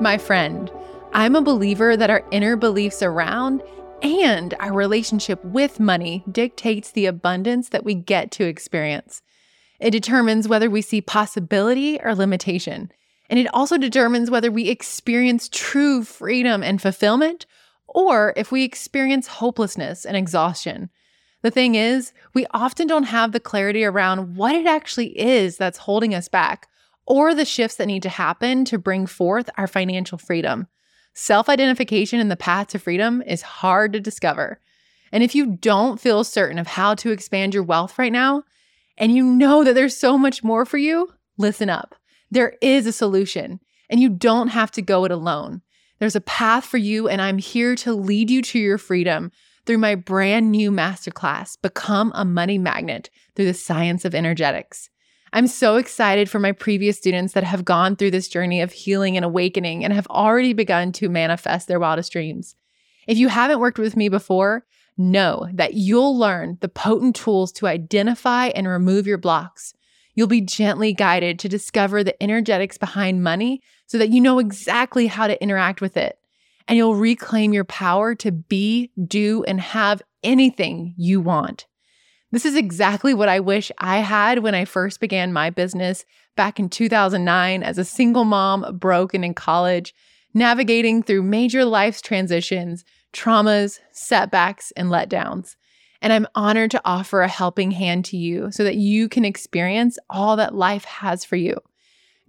My friend, I'm a believer that our inner beliefs around and our relationship with money dictates the abundance that we get to experience. It determines whether we see possibility or limitation. And it also determines whether we experience true freedom and fulfillment or if we experience hopelessness and exhaustion. The thing is, we often don't have the clarity around what it actually is that's holding us back or the shifts that need to happen to bring forth our financial freedom. Self identification in the path to freedom is hard to discover. And if you don't feel certain of how to expand your wealth right now, and you know that there's so much more for you, listen up. There is a solution, and you don't have to go it alone. There's a path for you, and I'm here to lead you to your freedom through my brand new masterclass, Become a Money Magnet through the Science of Energetics. I'm so excited for my previous students that have gone through this journey of healing and awakening and have already begun to manifest their wildest dreams. If you haven't worked with me before, know that you'll learn the potent tools to identify and remove your blocks. You'll be gently guided to discover the energetics behind money so that you know exactly how to interact with it. And you'll reclaim your power to be, do, and have anything you want. This is exactly what I wish I had when I first began my business back in 2009 as a single mom, broken in college, navigating through major life's transitions, traumas, setbacks, and letdowns. And I'm honored to offer a helping hand to you so that you can experience all that life has for you.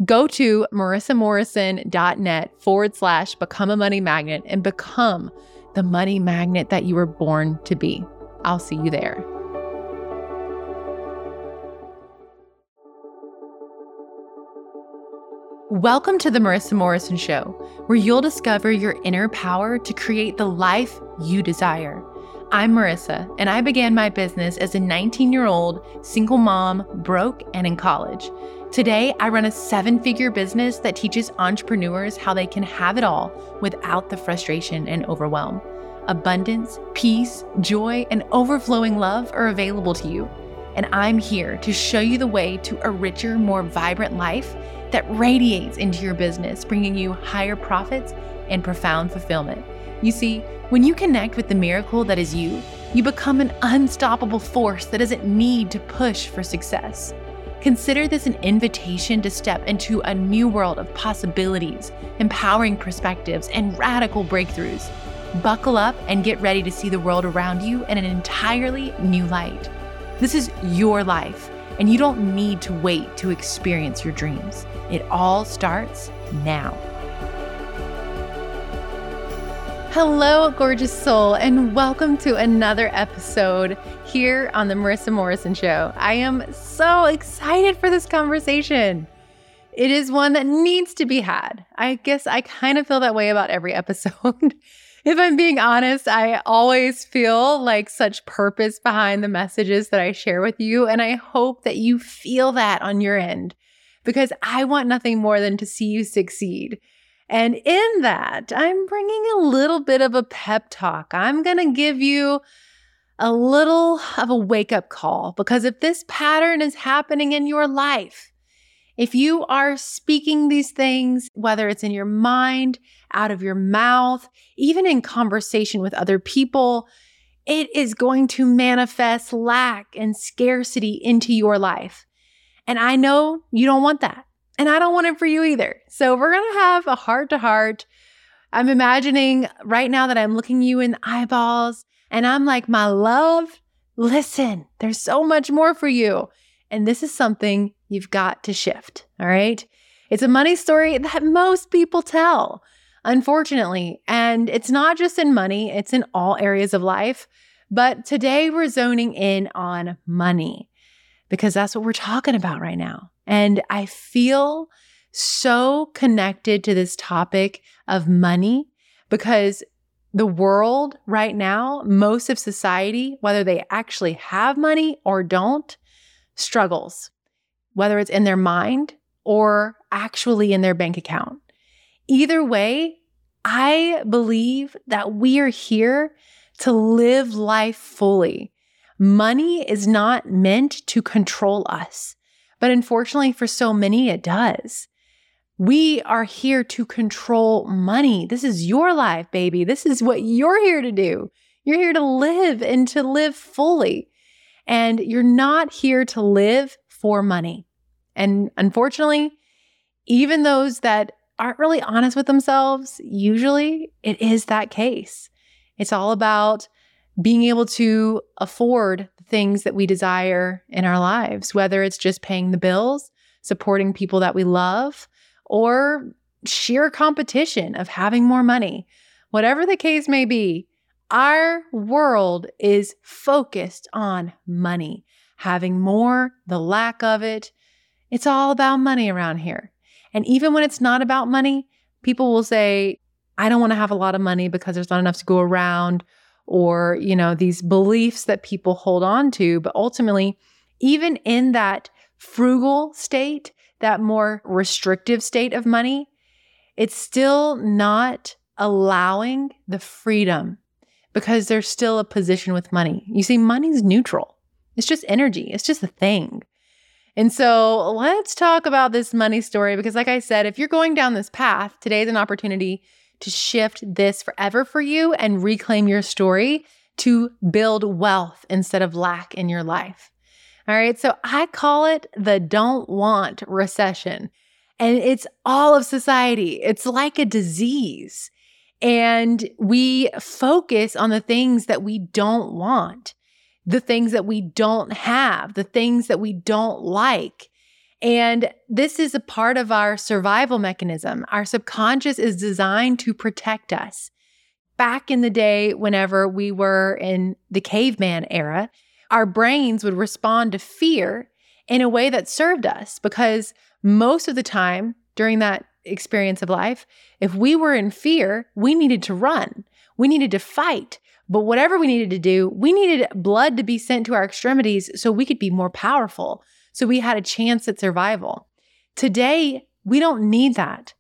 Go to marissamorrison.net forward slash become a money magnet and become the money magnet that you were born to be. I'll see you there. Welcome to the Marissa Morrison Show, where you'll discover your inner power to create the life you desire. I'm Marissa, and I began my business as a 19 year old single mom, broke and in college. Today, I run a seven figure business that teaches entrepreneurs how they can have it all without the frustration and overwhelm. Abundance, peace, joy, and overflowing love are available to you. And I'm here to show you the way to a richer, more vibrant life that radiates into your business, bringing you higher profits and profound fulfillment. You see, when you connect with the miracle that is you, you become an unstoppable force that doesn't need to push for success. Consider this an invitation to step into a new world of possibilities, empowering perspectives, and radical breakthroughs. Buckle up and get ready to see the world around you in an entirely new light. This is your life, and you don't need to wait to experience your dreams. It all starts now. Hello, gorgeous soul, and welcome to another episode here on The Marissa Morrison Show. I am so excited for this conversation. It is one that needs to be had. I guess I kind of feel that way about every episode. if I'm being honest, I always feel like such purpose behind the messages that I share with you. And I hope that you feel that on your end because I want nothing more than to see you succeed. And in that, I'm bringing a little bit of a pep talk. I'm going to give you a little of a wake up call because if this pattern is happening in your life, if you are speaking these things, whether it's in your mind, out of your mouth, even in conversation with other people, it is going to manifest lack and scarcity into your life. And I know you don't want that. And I don't want it for you either. So we're going to have a heart to heart. I'm imagining right now that I'm looking you in the eyeballs and I'm like, my love, listen, there's so much more for you. And this is something you've got to shift. All right. It's a money story that most people tell, unfortunately. And it's not just in money, it's in all areas of life. But today we're zoning in on money because that's what we're talking about right now. And I feel so connected to this topic of money because the world right now, most of society, whether they actually have money or don't, struggles, whether it's in their mind or actually in their bank account. Either way, I believe that we are here to live life fully Money is not meant to control us, but unfortunately, for so many, it does. We are here to control money. This is your life, baby. This is what you're here to do. You're here to live and to live fully. And you're not here to live for money. And unfortunately, even those that aren't really honest with themselves, usually it is that case. It's all about being able to afford the things that we desire in our lives, whether it's just paying the bills, supporting people that we love, or sheer competition of having more money. Whatever the case may be, our world is focused on money, having more, the lack of it. It's all about money around here. And even when it's not about money, people will say, I don't want to have a lot of money because there's not enough to go around, or, you know, these beliefs that people hold on to. But ultimately, even in that frugal state, that more restrictive state of money, it's still not allowing the freedom because there's still a position with money. You see, money's neutral, it's just energy, it's just a thing. And so let's talk about this money story because, like I said, if you're going down this path, today's an opportunity to shift this forever for you and reclaim your story to build wealth instead of lack in your life. All right. So I call it the don't want recession. And it's all of society. It's like a disease. And we focus on the things that we don't want, the things that we don't have, the things that we don't like. And this is a part of our survival mechanism. Our subconscious is designed to protect us. Back in the day, whenever we were in the caveman era, our brains would respond to fear in a way that served us because most of the time during that experience of life, if we were in fear, we needed to run, we needed to fight. But whatever we needed to do, we needed blood to be sent to our extremities so we could be more powerful, so we had a chance at survival. Today, we don't need that.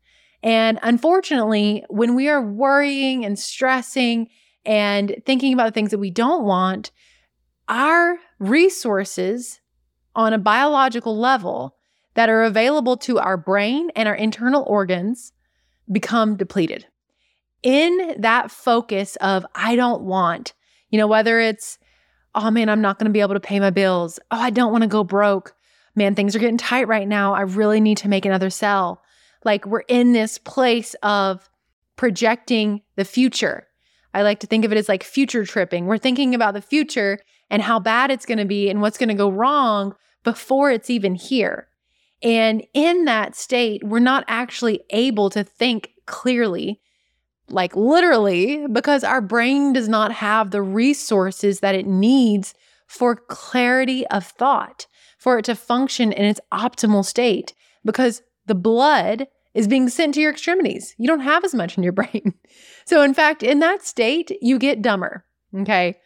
And unfortunately, when we are worrying and stressing and thinking about the things that we don't want, our resources on a biological level that are available to our brain and our internal organs become depleted. In that focus of, I don't want, you know, whether it's, oh man, I'm not going to be able to pay my bills. Oh, I don't want to go broke. Man, things are getting tight right now. I really need to make another sell. Like we're in this place of projecting the future. I like to think of it as like future tripping. We're thinking about the future and how bad it's going to be and what's going to go wrong before it's even here. And in that state, we're not actually able to think clearly, like literally, because our brain does not have the resources that it needs for clarity of thought, for it to function in its optimal state, because the blood is being sent to your extremities. You don't have as much in your brain. So, in fact, in that state, you get dumber. Okay.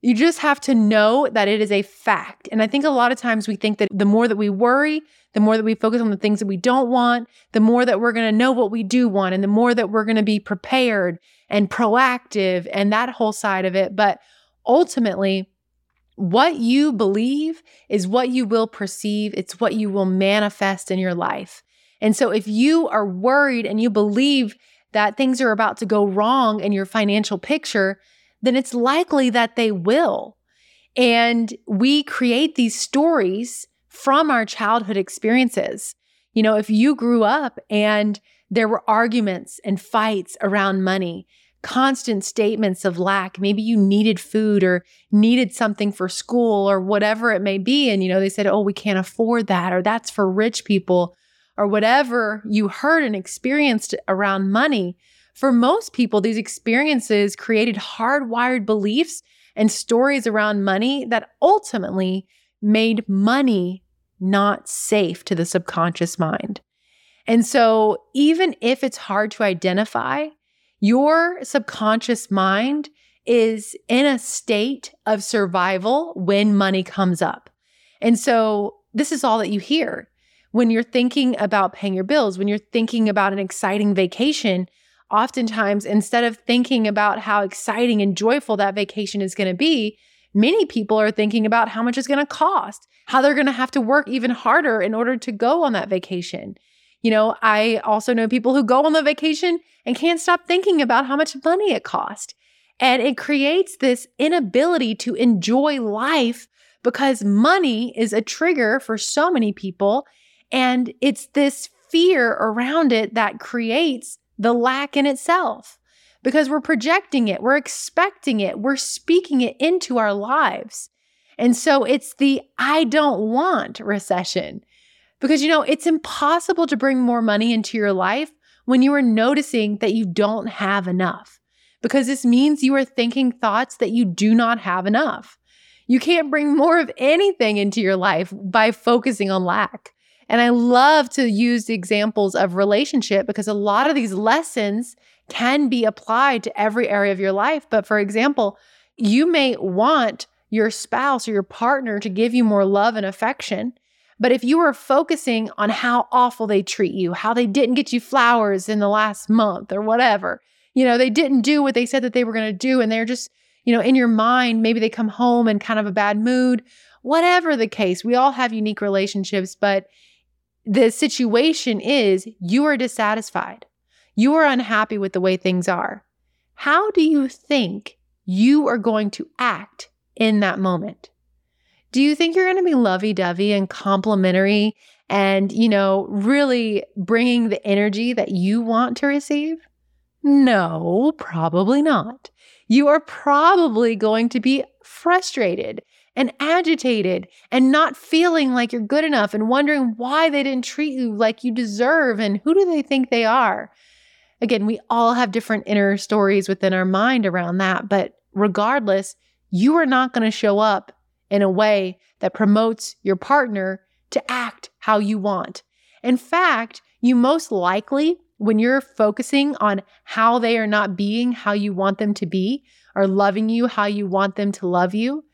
You just have to know that it is a fact. And I think a lot of times we think that the more that we worry, the more that we focus on the things that we don't want, the more that we're going to know what we do want, and the more that we're going to be prepared and proactive and that whole side of it. But ultimately, what you believe is what you will perceive, it's what you will manifest in your life. And so if you are worried and you believe that things are about to go wrong in your financial picture, then it's likely that they will. And we create these stories from our childhood experiences. You know, if you grew up and there were arguments and fights around money, constant statements of lack, maybe you needed food or needed something for school or whatever it may be. And, you know, they said, oh, we can't afford that, or that's for rich people, or whatever you heard and experienced around money for most people, these experiences created hardwired beliefs and stories around money that ultimately made money not safe to the subconscious mind. And so, even if it's hard to identify, your subconscious mind is in a state of survival when money comes up. And so, this is all that you hear. When you're thinking about paying your bills, when you're thinking about an exciting vacation, oftentimes instead of thinking about how exciting and joyful that vacation is going to be, many people are thinking about how much it's going to cost, how they're going to have to work even harder in order to go on that vacation. You know, I also know people who go on the vacation and can't stop thinking about how much money it cost. And it creates this inability to enjoy life because money is a trigger for so many people. And it's this fear around it that creates the lack in itself because we're projecting it, we're expecting it, we're speaking it into our lives. And so it's the I don't want recession. Because, you know, it's impossible to bring more money into your life when you are noticing that you don't have enough, because this means you are thinking thoughts that you do not have enough. You can't bring more of anything into your life by focusing on lack. And I love to use the examples of relationship because a lot of these lessons can be applied to every area of your life. But for example, you may want your spouse or your partner to give you more love and affection. But if you are focusing on how awful they treat you, how they didn't get you flowers in the last month or whatever, you know, they didn't do what they said that they were going to do, and they're just, you know, in your mind, maybe they come home in kind of a bad mood, whatever the case, we all have unique relationships, but the situation is you are dissatisfied. You are unhappy with the way things are. How do you think you are going to act in that moment? Do you think you're going to be lovey dovey and complimentary and, you know, really bringing the energy that you want to receive? No, probably not. You are probably going to be frustrated and agitated and not feeling like you're good enough and wondering why they didn't treat you like you deserve and who do they think they are. Again, we all have different inner stories within our mind around that, but regardless, you are not going to show up in a way that promotes your partner to act how you want. In fact, you most likely, when you're focusing on how they are not being how you want them to be, or loving you how you want them to love you,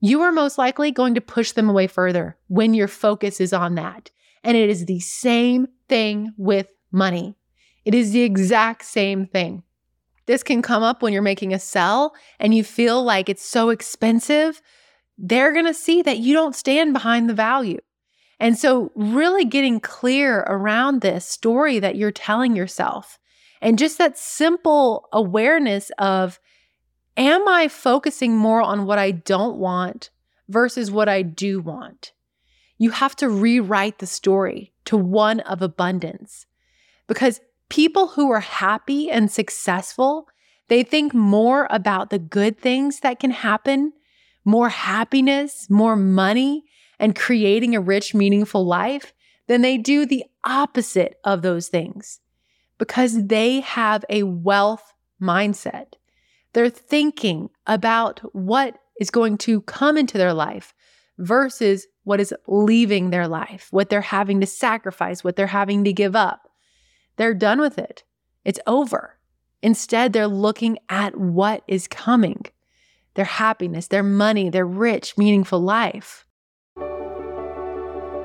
you are most likely going to push them away further when your focus is on that. And it is the same thing with money. It is the exact same thing. This can come up when you're making a sell and you feel like it's so expensive they're going to see that you don't stand behind the value. And so, really getting clear around this story that you're telling yourself and just that simple awareness of, am I focusing more on what I don't want versus what I do want? You have to rewrite the story to one of abundance because people who are happy and successful, they think more about the good things that can happen more happiness, more money, and creating a rich, meaningful life than they do the opposite of those things because they have a wealth mindset. They're thinking about what is going to come into their life versus what is leaving their life, what they're having to sacrifice, what they're having to give up. They're done with it. It's over. Instead, they're looking at what is coming their happiness, their money, their rich, meaningful life.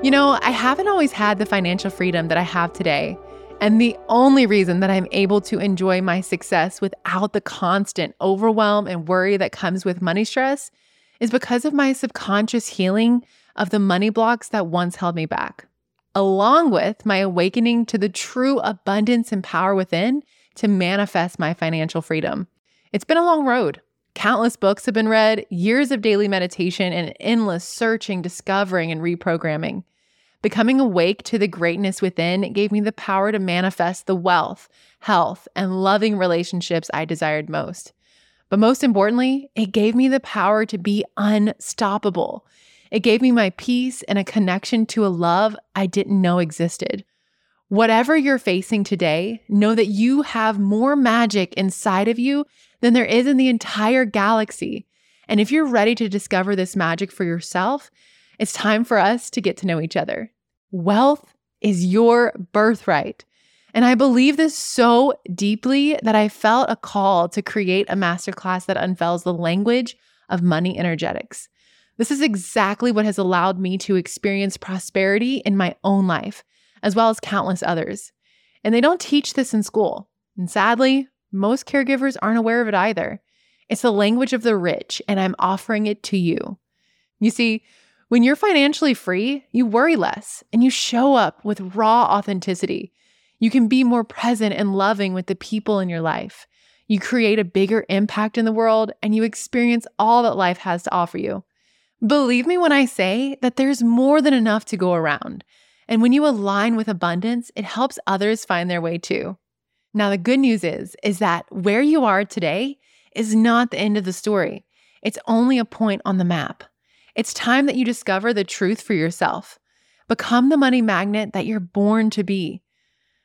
You know, I haven't always had the financial freedom that I have today. And the only reason that I'm able to enjoy my success without the constant overwhelm and worry that comes with money stress is because of my subconscious healing of the money blocks that once held me back, along with my awakening to the true abundance and power within to manifest my financial freedom. It's been a long road. Countless books have been read, years of daily meditation, and endless searching, discovering, and reprogramming. Becoming awake to the greatness within gave me the power to manifest the wealth, health, and loving relationships I desired most. But most importantly, it gave me the power to be unstoppable. It gave me my peace and a connection to a love I didn't know existed. Whatever you're facing today, know that you have more magic inside of you than there is in the entire galaxy. And if you're ready to discover this magic for yourself, it's time for us to get to know each other. Wealth is your birthright. And I believe this so deeply that I felt a call to create a masterclass that unveils the language of money energetics. This is exactly what has allowed me to experience prosperity in my own life, as well as countless others. And they don't teach this in school. And sadly, most caregivers aren't aware of it either. It's the language of the rich, and I'm offering it to you. You see, When you're financially free, you worry less and you show up with raw authenticity. You can be more present and loving with the people in your life. You create a bigger impact in the world and you experience all that life has to offer you. Believe me when I say that there's more than enough to go around. And when you align with abundance, it helps others find their way too. Now, the good news is is that where you are today is not the end of the story. It's only a point on the map. It's time that you discover the truth for yourself. Become the money magnet that you're born to be.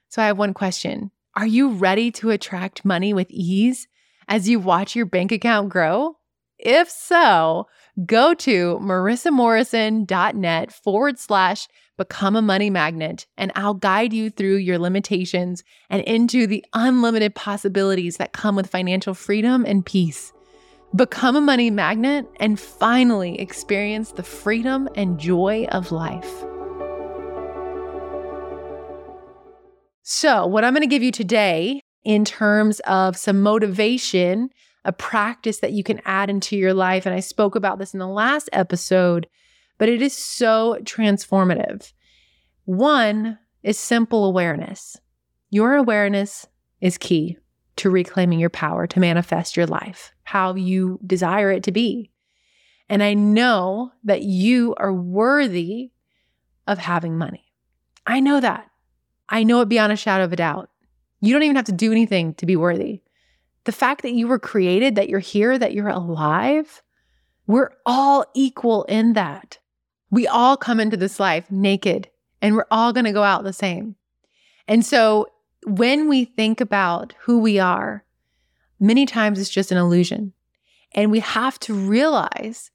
So, I have one question Are you ready to attract money with ease as you watch your bank account grow? If so, go to marissamorrison.net forward slash become a money magnet, and I'll guide you through your limitations and into the unlimited possibilities that come with financial freedom and peace. Become a money magnet and finally experience the freedom and joy of life. So, what I'm going to give you today in terms of some motivation, a practice that you can add into your life, and I spoke about this in the last episode, but it is so transformative. One is simple awareness. Your awareness is key to reclaiming your power to manifest your life how you desire it to be. And I know that you are worthy of having money. I know that. I know it beyond a shadow of a doubt. You don't even have to do anything to be worthy. The fact that you were created, that you're here, that you're alive, we're all equal in that. We all come into this life naked and we're all going to go out the same. And so when we think about who we are, many times it's just an illusion. And we have to realize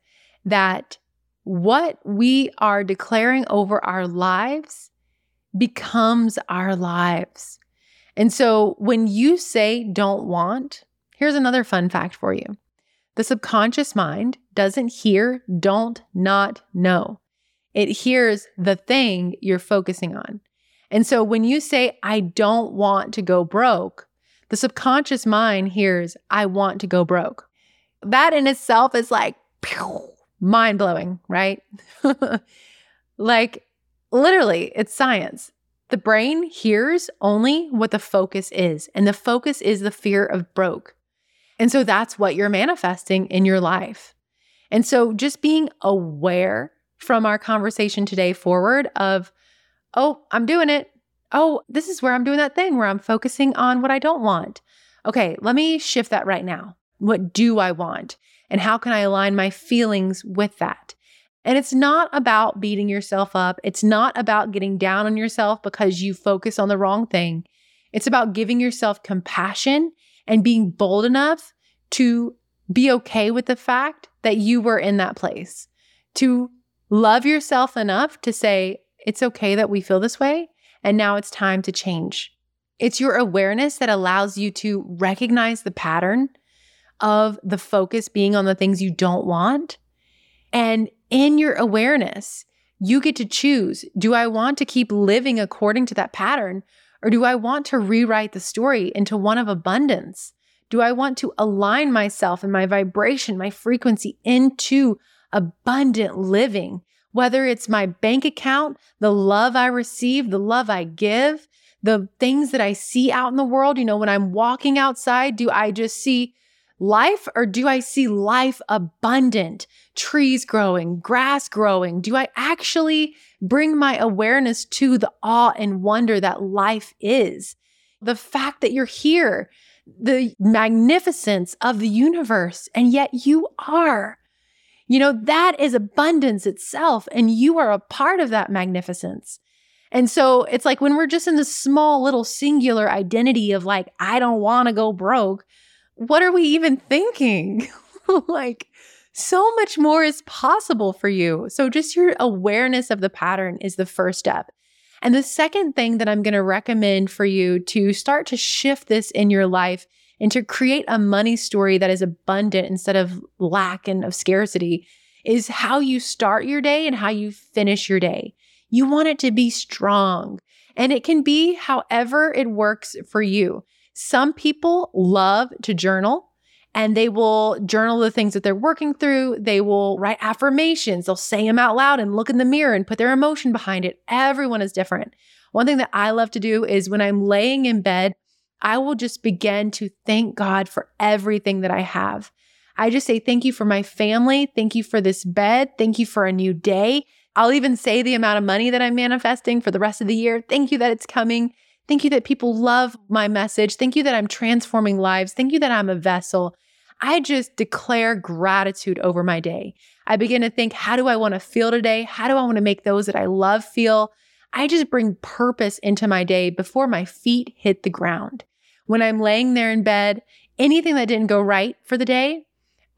that what we are declaring over our lives becomes our lives. And so when you say don't want, here's another fun fact for you the subconscious mind doesn't hear don't, not, know. It hears the thing you're focusing on. And so when you say, I don't want to go broke, the subconscious mind hears, I want to go broke. That in itself is like mind blowing, right? like literally, it's science. The brain hears only what the focus is, and the focus is the fear of broke. And so that's what you're manifesting in your life. And so just being aware from our conversation today forward of, oh, I'm doing it oh, this is where I'm doing that thing where I'm focusing on what I don't want. Okay, let me shift that right now. What do I want? And how can I align my feelings with that? And it's not about beating yourself up. It's not about getting down on yourself because you focus on the wrong thing. It's about giving yourself compassion and being bold enough to be okay with the fact that you were in that place, to love yourself enough to say, it's okay that we feel this way and now it's time to change. It's your awareness that allows you to recognize the pattern of the focus being on the things you don't want. And in your awareness, you get to choose do I want to keep living according to that pattern, or do I want to rewrite the story into one of abundance? Do I want to align myself and my vibration, my frequency into abundant living whether it's my bank account, the love I receive, the love I give, the things that I see out in the world. You know, when I'm walking outside, do I just see life or do I see life abundant, trees growing, grass growing? Do I actually bring my awareness to the awe and wonder that life is? The fact that you're here, the magnificence of the universe, and yet you are. You know, that is abundance itself, and you are a part of that magnificence. And so it's like when we're just in this small little singular identity of like, I don't want to go broke, what are we even thinking? like, so much more is possible for you. So, just your awareness of the pattern is the first step. And the second thing that I'm going to recommend for you to start to shift this in your life and to create a money story that is abundant instead of lack and of scarcity is how you start your day and how you finish your day. You want it to be strong, and it can be however it works for you. Some people love to journal and they will journal the things that they're working through. They will write affirmations. They'll say them out loud and look in the mirror and put their emotion behind it. Everyone is different. One thing that I love to do is when I'm laying in bed, I will just begin to thank God for everything that I have. I just say, Thank you for my family. Thank you for this bed. Thank you for a new day. I'll even say the amount of money that I'm manifesting for the rest of the year. Thank you that it's coming. Thank you that people love my message. Thank you that I'm transforming lives. Thank you that I'm a vessel. I just declare gratitude over my day. I begin to think, how do I want to feel today? How do I want to make those that I love feel? I just bring purpose into my day before my feet hit the ground. When I'm laying there in bed, anything that didn't go right for the day,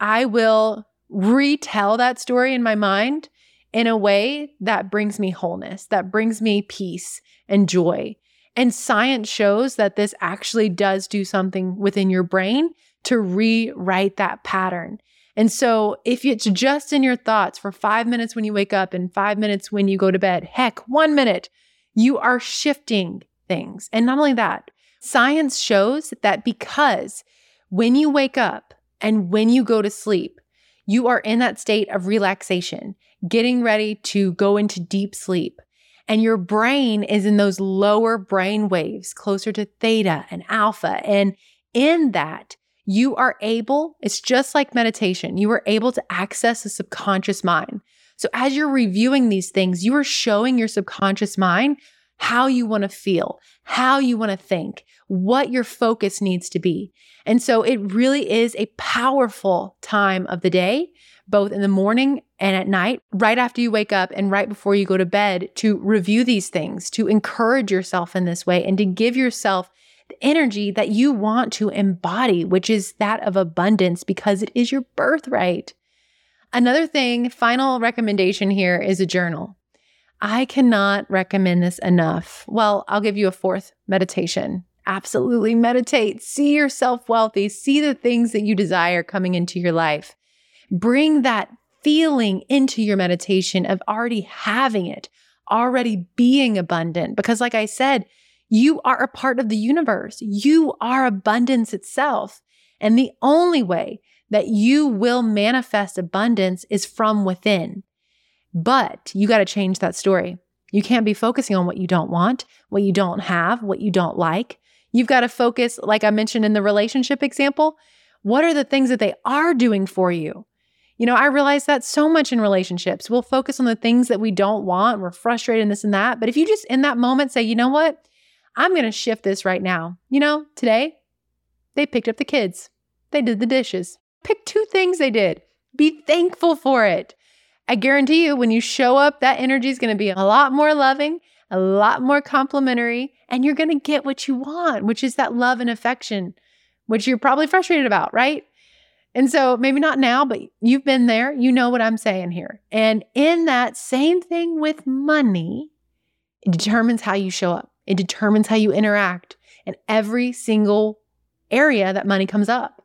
I will retell that story in my mind in a way that brings me wholeness, that brings me peace and joy. And science shows that this actually does do something within your brain to rewrite that pattern. And so, if it's just in your thoughts for five minutes when you wake up and five minutes when you go to bed, heck, one minute, you are shifting things. And not only that, science shows that because when you wake up and when you go to sleep, you are in that state of relaxation, getting ready to go into deep sleep. And your brain is in those lower brain waves, closer to theta and alpha. And in that, you are able, it's just like meditation, you are able to access the subconscious mind. So as you're reviewing these things, you are showing your subconscious mind how you want to feel, how you want to think, what your focus needs to be. And so it really is a powerful time of the day, both in the morning and at night, right after you wake up and right before you go to bed, to review these things, to encourage yourself in this way, and to give yourself the energy that you want to embody, which is that of abundance because it is your birthright. Another thing, final recommendation here is a journal. I cannot recommend this enough. Well, I'll give you a fourth meditation. Absolutely meditate. See yourself wealthy. See the things that you desire coming into your life. Bring that feeling into your meditation of already having it, already being abundant. Because, like I said, you are a part of the universe. You are abundance itself. And the only way that you will manifest abundance is from within. But you got to change that story. You can't be focusing on what you don't want, what you don't have, what you don't like. You've got to focus, like I mentioned in the relationship example, what are the things that they are doing for you? You know, I realize that so much in relationships. We'll focus on the things that we don't want. We're frustrated and this and that. But if you just in that moment say, you know what? I'm going to shift this right now. You know, today they picked up the kids, they did the dishes. Pick two things they did. Be thankful for it. I guarantee you, when you show up, that energy is going to be a lot more loving, a lot more complimentary, and you're going to get what you want, which is that love and affection, which you're probably frustrated about, right? And so maybe not now, but you've been there. You know what I'm saying here. And in that same thing with money, it determines how you show up. It determines how you interact in every single area that money comes up.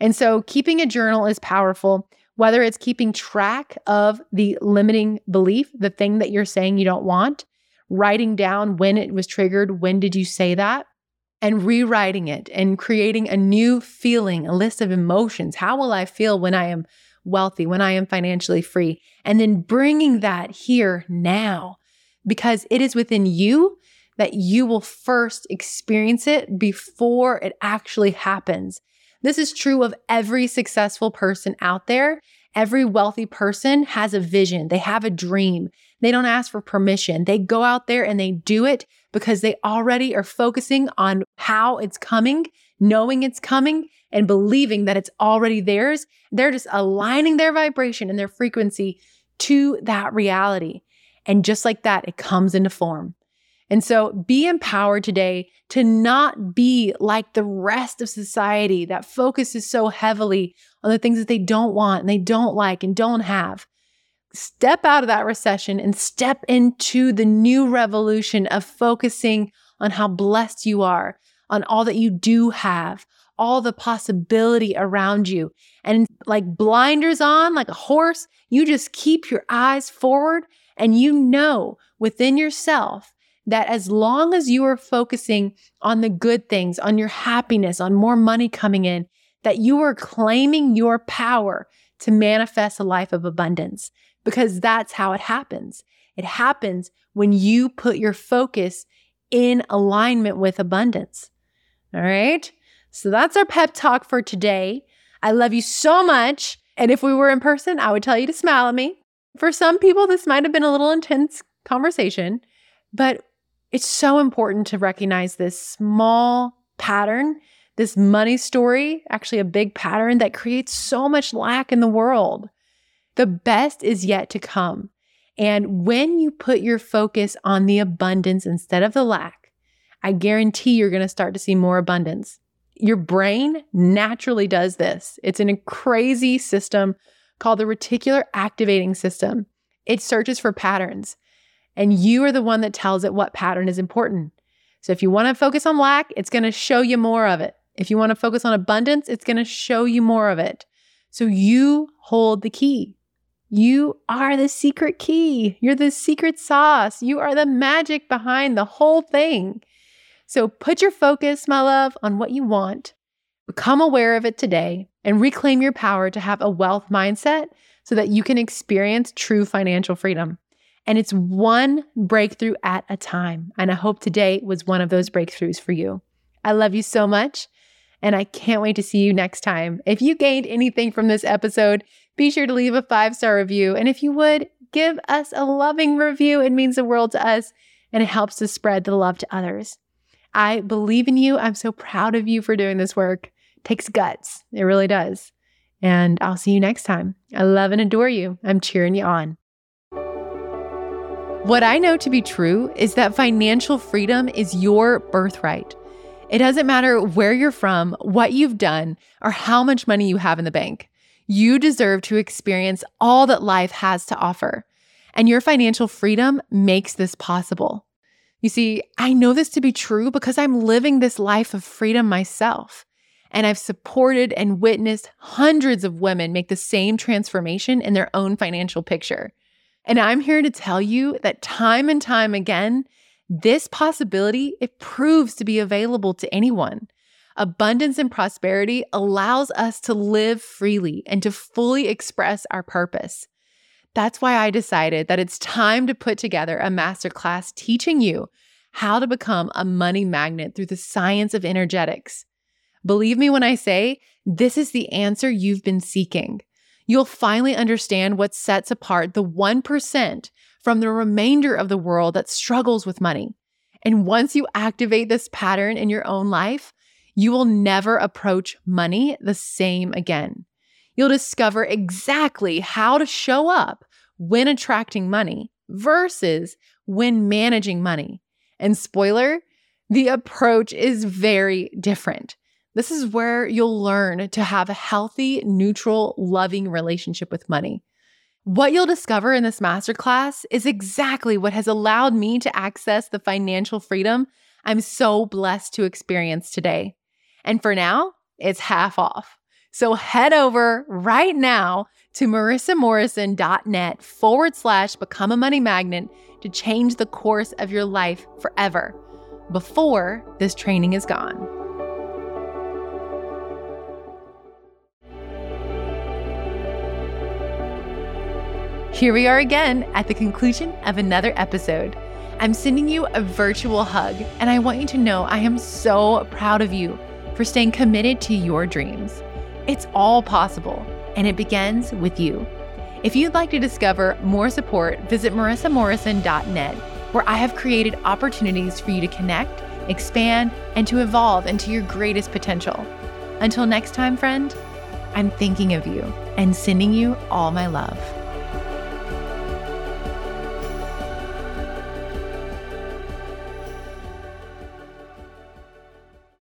And so keeping a journal is powerful, whether it's keeping track of the limiting belief, the thing that you're saying you don't want, writing down when it was triggered, when did you say that, and rewriting it and creating a new feeling, a list of emotions. How will I feel when I am wealthy, when I am financially free? And then bringing that here now because it is within you that you will first experience it before it actually happens. This is true of every successful person out there. Every wealthy person has a vision, they have a dream. They don't ask for permission. They go out there and they do it because they already are focusing on how it's coming, knowing it's coming, and believing that it's already theirs. They're just aligning their vibration and their frequency to that reality. And just like that, it comes into form. And so be empowered today to not be like the rest of society that focuses so heavily on the things that they don't want and they don't like and don't have. Step out of that recession and step into the new revolution of focusing on how blessed you are, on all that you do have, all the possibility around you. And like blinders on, like a horse, you just keep your eyes forward and you know within yourself that as long as you are focusing on the good things, on your happiness, on more money coming in, that you are claiming your power to manifest a life of abundance because that's how it happens. It happens when you put your focus in alignment with abundance. All right. So that's our pep talk for today. I love you so much. And if we were in person, I would tell you to smile at me. For some people, this might have been a little intense conversation, but it's so important to recognize this small pattern, this money story, actually a big pattern that creates so much lack in the world. The best is yet to come. And when you put your focus on the abundance instead of the lack, I guarantee you're going to start to see more abundance. Your brain naturally does this. It's in a crazy system called the reticular activating system. It searches for patterns, and you are the one that tells it what pattern is important. So if you want to focus on lack, it's going to show you more of it. If you want to focus on abundance, it's going to show you more of it. So you hold the key. You are the secret key. You're the secret sauce. You are the magic behind the whole thing. So put your focus, my love, on what you want. Become aware of it today and reclaim your power to have a wealth mindset so that you can experience true financial freedom. And it's one breakthrough at a time. And I hope today was one of those breakthroughs for you. I love you so much. And I can't wait to see you next time. If you gained anything from this episode, be sure to leave a five star review. And if you would, give us a loving review. It means the world to us and it helps to spread the love to others. I believe in you. I'm so proud of you for doing this work. It takes guts. It really does. And I'll see you next time. I love and adore you. I'm cheering you on. What I know to be true is that financial freedom is your birthright. It doesn't matter where you're from, what you've done, or how much money you have in the bank. You deserve to experience all that life has to offer. And your financial freedom makes this possible. You see, I know this to be true because I'm living this life of freedom myself. And I've supported and witnessed hundreds of women make the same transformation in their own financial picture. And I'm here to tell you that time and time again, this possibility it proves to be available to anyone. Abundance and prosperity allows us to live freely and to fully express our purpose. That's why I decided that it's time to put together a masterclass teaching you how to become a money magnet through the science of energetics. Believe me when I say this is the answer you've been seeking. You'll finally understand what sets apart the 1% from the remainder of the world that struggles with money. And once you activate this pattern in your own life, you will never approach money the same again. You'll discover exactly how to show up when attracting money versus when managing money. And spoiler, the approach is very different. This is where you'll learn to have a healthy, neutral, loving relationship with money. What you'll discover in this masterclass is exactly what has allowed me to access the financial freedom I'm so blessed to experience today. And for now, it's half off. So head over right now to marissamorrison.net forward slash become a money magnet to change the course of your life forever before this training is gone. Here we are again at the conclusion of another episode. I'm sending you a virtual hug, and I want you to know I am so proud of you for staying committed to your dreams. It's all possible, and it begins with you. If you'd like to discover more support, visit marissamorrison.net, where I have created opportunities for you to connect, expand, and to evolve into your greatest potential. Until next time, friend, I'm thinking of you and sending you all my love.